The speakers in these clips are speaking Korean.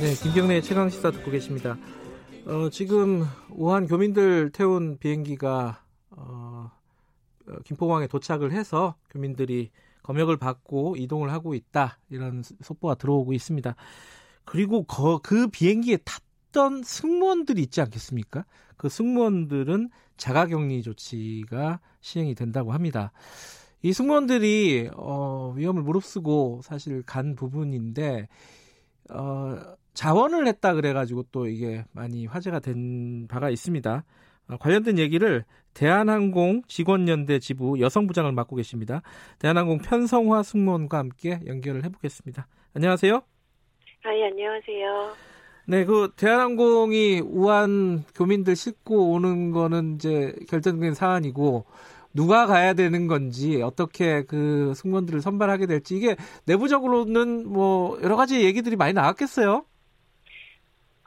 네, 김경래의 최강 시사 듣고 계십니다. 어, 지금 우한 교민들 태운 비행기가 어, 어, 김포공항에 도착을 해서 교민들이 검역을 받고 이동을 하고 있다 이런 속보가 들어오고 있습니다. 그리고 거, 그 비행기에 탔던 승무원들이 있지 않겠습니까? 그 승무원들은 자가격리 조치가 시행이 된다고 합니다. 이 승무원들이 어, 위험을 무릅쓰고 사실 간 부분인데 어, 자원을 했다 그래가지고 또 이게 많이 화제가 된 바가 있습니다. 어, 관련된 얘기를 대한항공 직원연대 지부 여성부장을 맡고 계십니다. 대한항공 편성화 승무원과 함께 연결을 해보겠습니다. 안녕하세요. 아, 예, 안녕하세요. 네, 그 대한항공이 우한 교민들 싣고 오는 거는 이제 결정된 사안이고 누가 가야 되는 건지 어떻게 그 승무원들을 선발하게 될지 이게 내부적으로는 뭐 여러 가지 얘기들이 많이 나왔겠어요.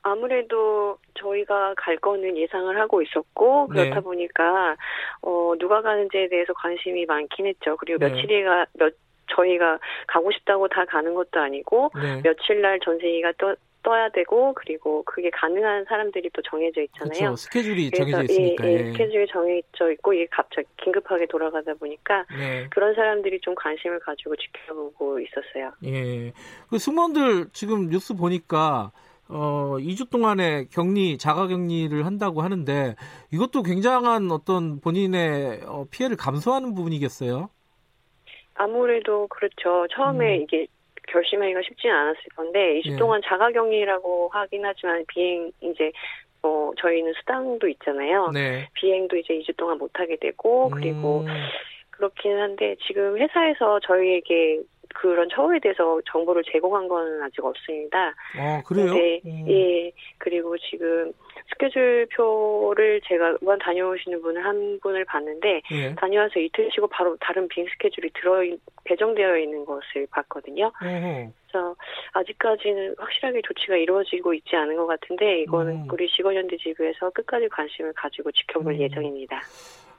아무래도 저희가 갈 거는 예상을 하고 있었고 그렇다 네. 보니까 어 누가 가는지에 대해서 관심이 많긴 했죠. 그리고 네. 며칠이가 몇 저희가 가고 싶다고 다 가는 것도 아니고 네. 며칠 날 전세기가 또 떠야 되고 그리고 그게 가능한 사람들이 또 정해져 있잖아요. 그렇죠. 스케줄이 정해져 있으니까. 예, 예, 스케줄이 정해져 있고 이게 갑자기 긴급하게 돌아가다 보니까 네. 그런 사람들이 좀 관심을 가지고 지켜보고 있었어요. 예. 그 승무원들 지금 뉴스 보니까 어, 2주 동안에 격리, 자가 격리를 한다고 하는데 이것도 굉장한 어떤 본인의 어, 피해를 감수하는 부분이겠어요? 아무래도 그렇죠. 처음에 음. 이게 결심하기가 쉽지는 않았을 건데 2주 예. 동안 자가 격리라고 하긴 하지만 비행 이제 어 저희는 수당도 있잖아요. 네. 비행도 이제 2주 동안 못 하게 되고 그리고 음. 그렇긴 한데 지금 회사에서 저희에게 그런 처우에 대해서 정보를 제공한 건 아직 없습니다. 아, 그래요? 네, 음. 예. 그리고 지금 스케줄표를 제가 우한 다녀오시는 분을 한 분을 봤는데 예. 다녀와서 이틀 쉬고 바로 다른 빈 스케줄이 들어 배정되어 있는 것을 봤거든요. 어허. 그래서 아직까지는 확실하게 조치가 이루어지고 있지 않은 것 같은데 이거는 음. 우리 직원연대 지부에서 끝까지 관심을 가지고 지켜볼 음. 예정입니다.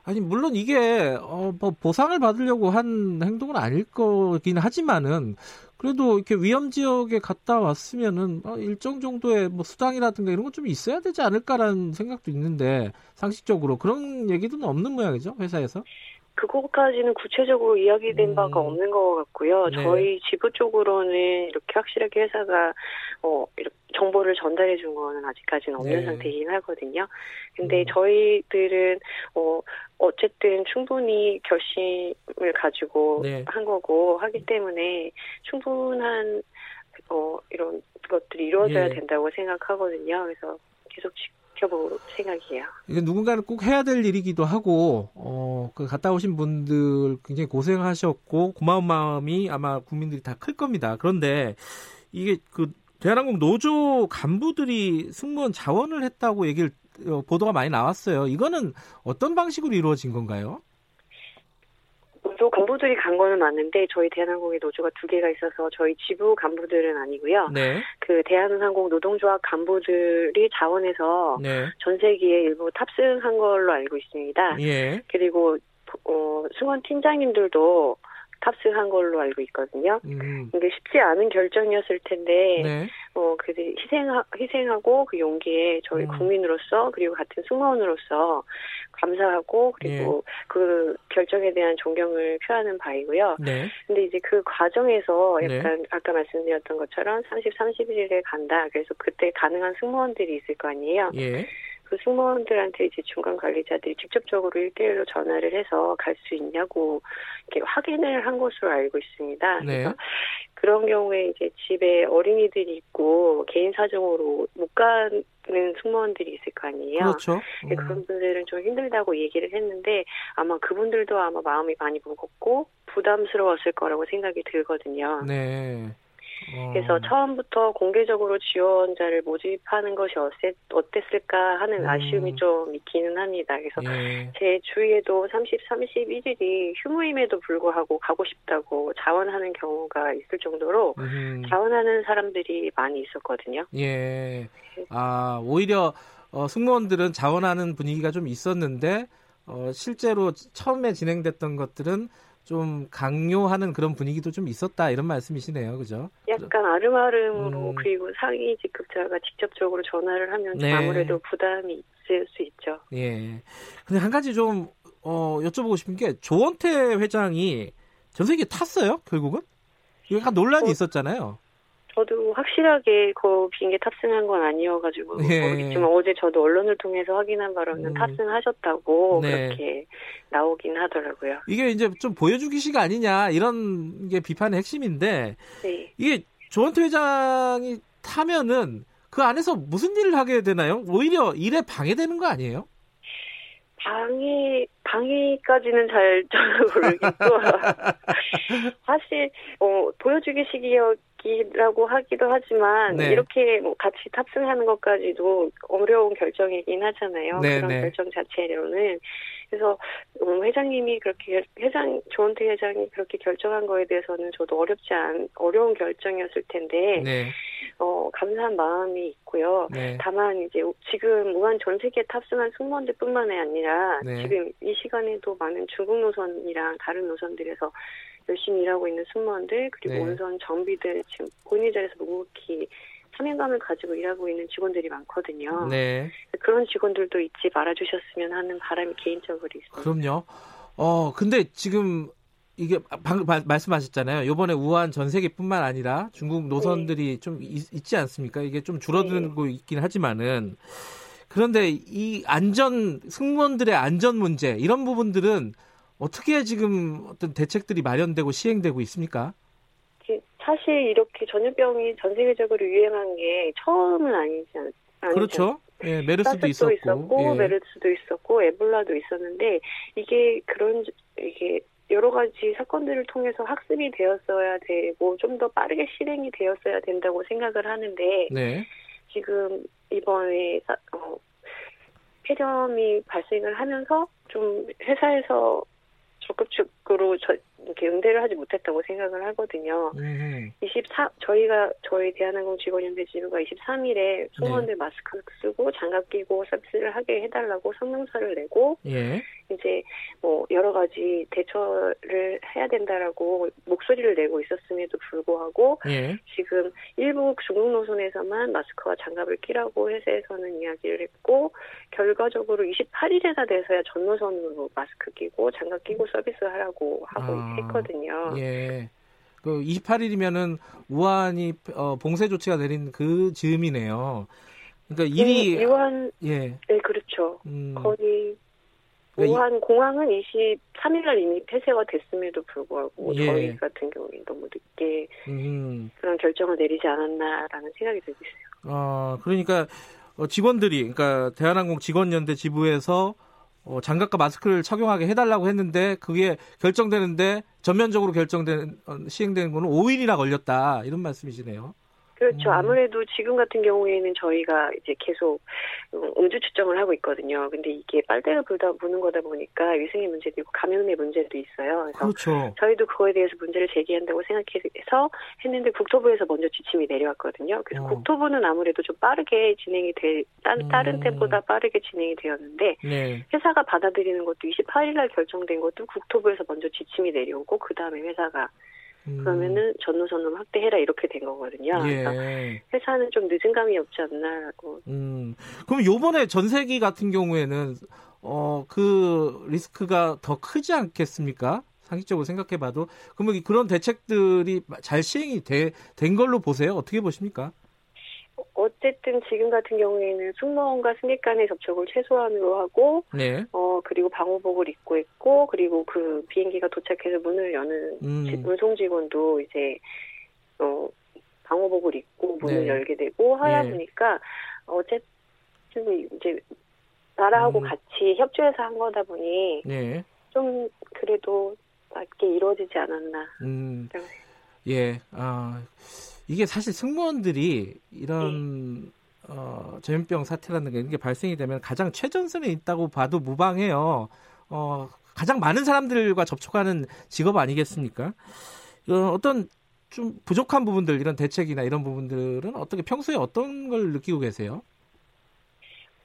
아니 물론 이게 어, 뭐 보상을 받으려고 한 행동은 아닐 거긴 하지만은 그래도 이렇게 위험 지역에 갔다 왔으면은 어, 일정 정도의 뭐 수당이라든가 이런 것좀 있어야 되지 않을까라는 생각도 있는데 상식적으로 그런 얘기는 없는 모양이죠 회사에서. 그거까지는 구체적으로 이야기된 음. 바가 없는 것 같고요. 네. 저희 지부 쪽으로는 이렇게 확실하게 회사가 어 이렇게 정보를 전달해 준 거는 아직까지는 없는 네. 상태이긴 하거든요. 근데 음. 저희들은 어 어쨌든 충분히 결심을 가지고 네. 한 거고 하기 때문에 충분한 어 이런 것들이 이루어져야 예. 된다고 생각하거든요. 그래서 계속 지켜볼 생각이에요. 이게 누군가는 꼭 해야 될 일이기도 하고, 어, 그 갔다 오신 분들 굉장히 고생하셨고, 고마운 마음이 아마 국민들이 다 클 겁니다. 그런데 이게 그 대한항공 노조 간부들이 승무원 자원을 했다고 얘기를 어, 보도가 많이 나왔어요. 이거는 어떤 방식으로 이루어진 건가요? 노조 간부들이 간 거는 맞는데 저희 대한항공에 노조가 두 개가 있어서 저희 지부 간부들은 아니고요. 네. 그 대한항공 노동조합 간부들이 자원해서 네. 전세기에 일부 탑승한 걸로 알고 있습니다. 예. 그리고 어, 승원 팀장님들도 탑승한 걸로 알고 있거든요. 음. 이게 쉽지 않은 결정이었을 텐데, 네. 어, 그 희생, 희생하고 그 용기에 저희 음. 국민으로서, 그리고 같은 승무원으로서 감사하고, 그리고 예. 그 결정에 대한 존경을 표하는 바이고요. 네. 근데 이제 그 과정에서 네. 약간 네. 아까 말씀드렸던 것처럼 30, 31일에 간다. 그래서 그때 가능한 승무원들이 있을 거 아니에요. 예. 그 승무원들한테 이제 중간 관리자들이 직접적으로 1대1로 전화를 해서 갈 수 있냐고 이렇게 확인을 한 것으로 알고 있습니다. 네. 그런 경우에 이제 집에 어린이들이 있고 개인 사정으로 못 가는 승무원들이 있을 거 아니에요. 그렇죠. 음. 그런 분들은 좀 힘들다고 얘기를 했는데 아마 그분들도 아마 마음이 많이 무겁고 부담스러웠을 거라고 생각이 들거든요. 네. 어. 그래서 처음부터 공개적으로 지원자를 모집하는 것이 어땠, 어땠을까 하는 음. 아쉬움이 좀 있기는 합니다. 그래서 예. 제 주위에도 30, 31일이 휴무임에도 불구하고 가고 싶다고 자원하는 경우가 있을 정도로 음. 자원하는 사람들이 많이 있었거든요. 예. 아, 오히려 어, 승무원들은 자원하는 분위기가 좀 있었는데 어, 실제로 처음에 진행됐던 것들은 좀 강요하는 그런 분위기도 좀 있었다 이런 말씀이시네요, 그죠? 약간 아름아름으로 음. 그리고 상위 직급자가 직접적으로 전화를 하면 네. 아무래도 부담이 있을 수 있죠. 예. 근데 한 가지 좀 어, 여쭤보고 싶은 게 조원태 회장이 전 세계 탔어요, 결국은? 약간 논란이 어, 있었잖아요. 저도 확실하게 그 비행기 탑승한 건 아니어가지고 네. 모르겠지만 어제 저도 언론을 통해서 확인한 바로는 음. 탑승하셨다고 네. 그렇게 나오긴 하더라고요. 이게 이제 좀 보여주기식 아니냐 이런 게 비판의 핵심인데 네. 이게 조원태 회장이 타면은 그 안에서 무슨 일을 하게 되나요? 오히려 일에 방해되는 거 아니에요? 방해 방해까지는 잘 모르겠고 사실 어 보여주기식이요 이라고 하기도 하지만 네. 이렇게 뭐 같이 탑승하는 것까지도 어려운 결정이긴 하잖아요. 네, 그런 네. 결정 자체로는 그래서 음, 회장님이 그렇게 회장 조원태 회장이 그렇게 결정한 거에 대해서는 저도 어렵지 않 어려운 결정이었을 텐데 네. 어 감사한 마음이 있고요. 네. 다만 이제 지금 무한 전 세계 탑승한 승무원들뿐만이 아니라 네. 지금 이 시간에도 많은 중국 노선이랑 다른 노선들에서 열심히 일하고 있는 승무원들 그리고 네. 온선 정비들 지금 본인 자리에서 묵묵히 사명감을 가지고 일하고 있는 직원들이 많거든요. 네. 그런 직원들도 잊지 말아주셨으면 하는 바람이 개인적으로 있습니다. 그럼요. 어 근데 지금 이게 방금 말씀하셨잖아요. 이번에 우한 전 세계뿐만 아니라 중국 노선들이 네. 좀 있, 지 않습니까? 이게 좀 줄어들고 네. 있긴 하지만은 그런데 이 안전 승무원들의 안전 문제 이런 부분들은 어떻게 지금 어떤 대책들이 마련되고 시행되고 있습니까? 사실 이렇게 전염병이 전 세계적으로 유행한 게 처음은 아니지 않, 아니죠. 그렇죠. 예, 메르스도 있었고, 있었고 예. 메르스도 있었고, 에볼라도 있었는데 이게 그런 이게 여러 가지 사건들을 통해서 학습이 되었어야 되고 좀 더 빠르게 실행이 되었어야 된다고 생각을 하는데 네. 지금 이번에 어, 폐렴이 발생을 하면서 좀 회사에서 적극적으로 저, 이렇게 응대를 하지 못했다고 생각을 하거든요. 음. 24 저희가 저희 대한항공 직원연대 지부가 23일에 승무원들 네. 마스크 쓰고 장갑 끼고 서비스를 하게 해달라고 성명서를 내고 예. 이제 뭐 여러 가지 대처를 해야 된다라고 목소리를 내고 있었음에도 불구하고 예. 지금 일부 중국 노선에서만 마스크와 장갑을 끼라고 회사에서는 이야기를 했고 결과적으로 28일에나 돼서야 전 노선으로 마스크 끼고 장갑 끼고 서비스 하라고 하고 아, 했거든요. 예. 그 28일이면은 우한이 어, 봉쇄 조치가 내린 그 즈음이네요. 그러니까 일이 네, 예. 네, 그렇죠. 음. 거의 우한 공항은 23일날 이미 폐쇄가 됐음에도 불구하고 예. 저희 같은 경우에 너무 늦게 음. 그런 결정을 내리지 않았나라는 생각이 들고 있어요. 어, 그러니까 어, 직원들이 그러니까 대한항공 직원연대 지부에서 어, 장갑과 마스크를 착용하게 해달라고 했는데 그게 결정되는데 전면적으로 결정되는 어, 시행되는 거는 5일이나 걸렸다 이런 말씀이시네요. 그렇죠. 음. 아무래도 지금 같은 경우에는 저희가 이제 계속 음주 측정을 하고 있거든요. 근데 이게 빨대를 불다 부는 거다 보니까 위생의 문제도 있고 감염의 문제도 있어요. 그래서 그렇죠. 저희도 그거에 대해서 문제를 제기한다고 생각해서 했는데 국토부에서 먼저 지침이 내려왔거든요. 그래서 어. 국토부는 아무래도 좀 빠르게 진행이 돼 다른 음. 때보다 빠르게 진행이 되었는데 네. 회사가 받아들이는 것도 28일 날 결정된 것도 국토부에서 먼저 지침이 내려오고 그 다음에 회사가 음. 그러면은 전노선으로 확대해라 이렇게 된 거거든요. 예. 회사는 좀 늦은 감이 없지 않나라고. 음. 그럼 요번에 전세기 같은 경우에는 어 그 리스크가 더 크지 않겠습니까? 상식적으로 생각해봐도 그러면 그런 대책들이 잘 시행이 되, 된 걸로 보세요. 어떻게 보십니까? 어쨌든 지금 같은 경우에는 승무원과 승객 간의 접촉을 최소한으로 하고, 네. 어 그리고 방호복을 입고 있고, 그리고 그 비행기가 도착해서 문을 여는 음. 운송 직원도 이제 어 방호복을 입고 문을 네. 열게 되고 하야 네. 보니까 어쨌든 이제 나라하고 음. 같이 협조해서 한 거다 보니 네. 좀 그래도 맞게 이루어지지 않았나. 음. 예, 아. 이게 사실 승무원들이 이런 네. 어, 전염병 사태라는 게 이게 발생이 되면 가장 최전선에 있다고 봐도 무방해요. 어, 가장 많은 사람들과 접촉하는 직업 아니겠습니까? 어, 어떤 좀 부족한 부분들 이런 대책이나 이런 부분들은 어떻게 평소에 어떤 걸 느끼고 계세요?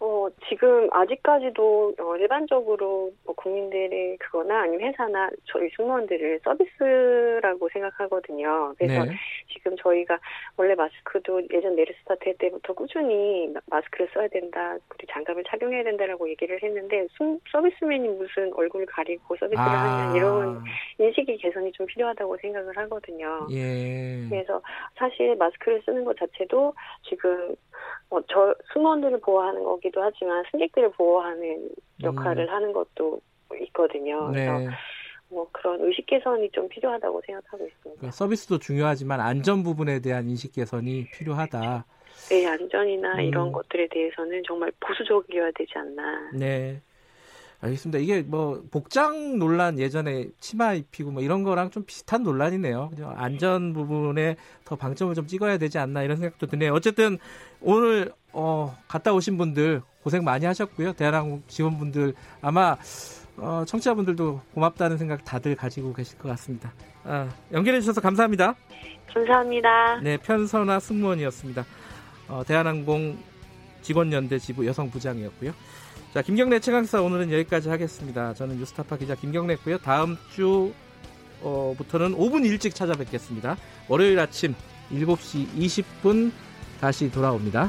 어, 지금 아직까지도 어, 일반적으로 뭐 국민들의 그거나 아니면 회사나 저희 승무원들을 서비스라고 생각하거든요. 그래서 네. 지금 저희가 원래 마스크도 예전 네르스타트 때부터 꾸준히 마스크를 써야 된다, 그리고 장갑을 착용해야 된다라고 얘기를 했는데 승, 서비스맨이 무슨 얼굴을 가리고 서비스를 아. 하냐 이런 인식이 개선이 좀 필요하다고 생각을 하거든요. 예. 그래서 사실 마스크를 쓰는 것 자체도 지금 어, 저 승무원들을 보호하는 거기도 하지만 승객들을 보호하는 역할을 음. 하는 것도 있거든요. 네. 그래서 뭐 그런 의식 개선이 좀 필요하다고 생각하고 있습니다. 그러니까 서비스도 중요하지만 안전 부분에 대한 인식 개선이 필요하다. 네, 안전이나 음. 이런 것들에 대해서는 정말 보수적이어야 되지 않나. 네. 알겠습니다. 이게 뭐 복장 논란 예전에 치마 입히고 뭐 이런 거랑 좀 비슷한 논란이네요. 안전 부분에 더 방점을 좀 찍어야 되지 않나 이런 생각도 드네요. 어쨌든 오늘 어, 갔다 오신 분들 고생 많이 하셨고요. 대한항공 직원분들 아마 어, 청취자분들도 고맙다는 생각 다들 가지고 계실 것 같습니다. 아, 연결해 주셔서 감사합니다. 감사합니다. 네, 편선아 승무원이었습니다. 어, 대한항공 직원연대 지부 여성 부장이었고요. 자, 김경래 최강사 오늘은 여기까지 하겠습니다. 저는 뉴스타파 기자 김경래고요. 다음 주부터는 5분 일찍 찾아뵙겠습니다. 월요일 아침 7시 20분 다시 돌아옵니다.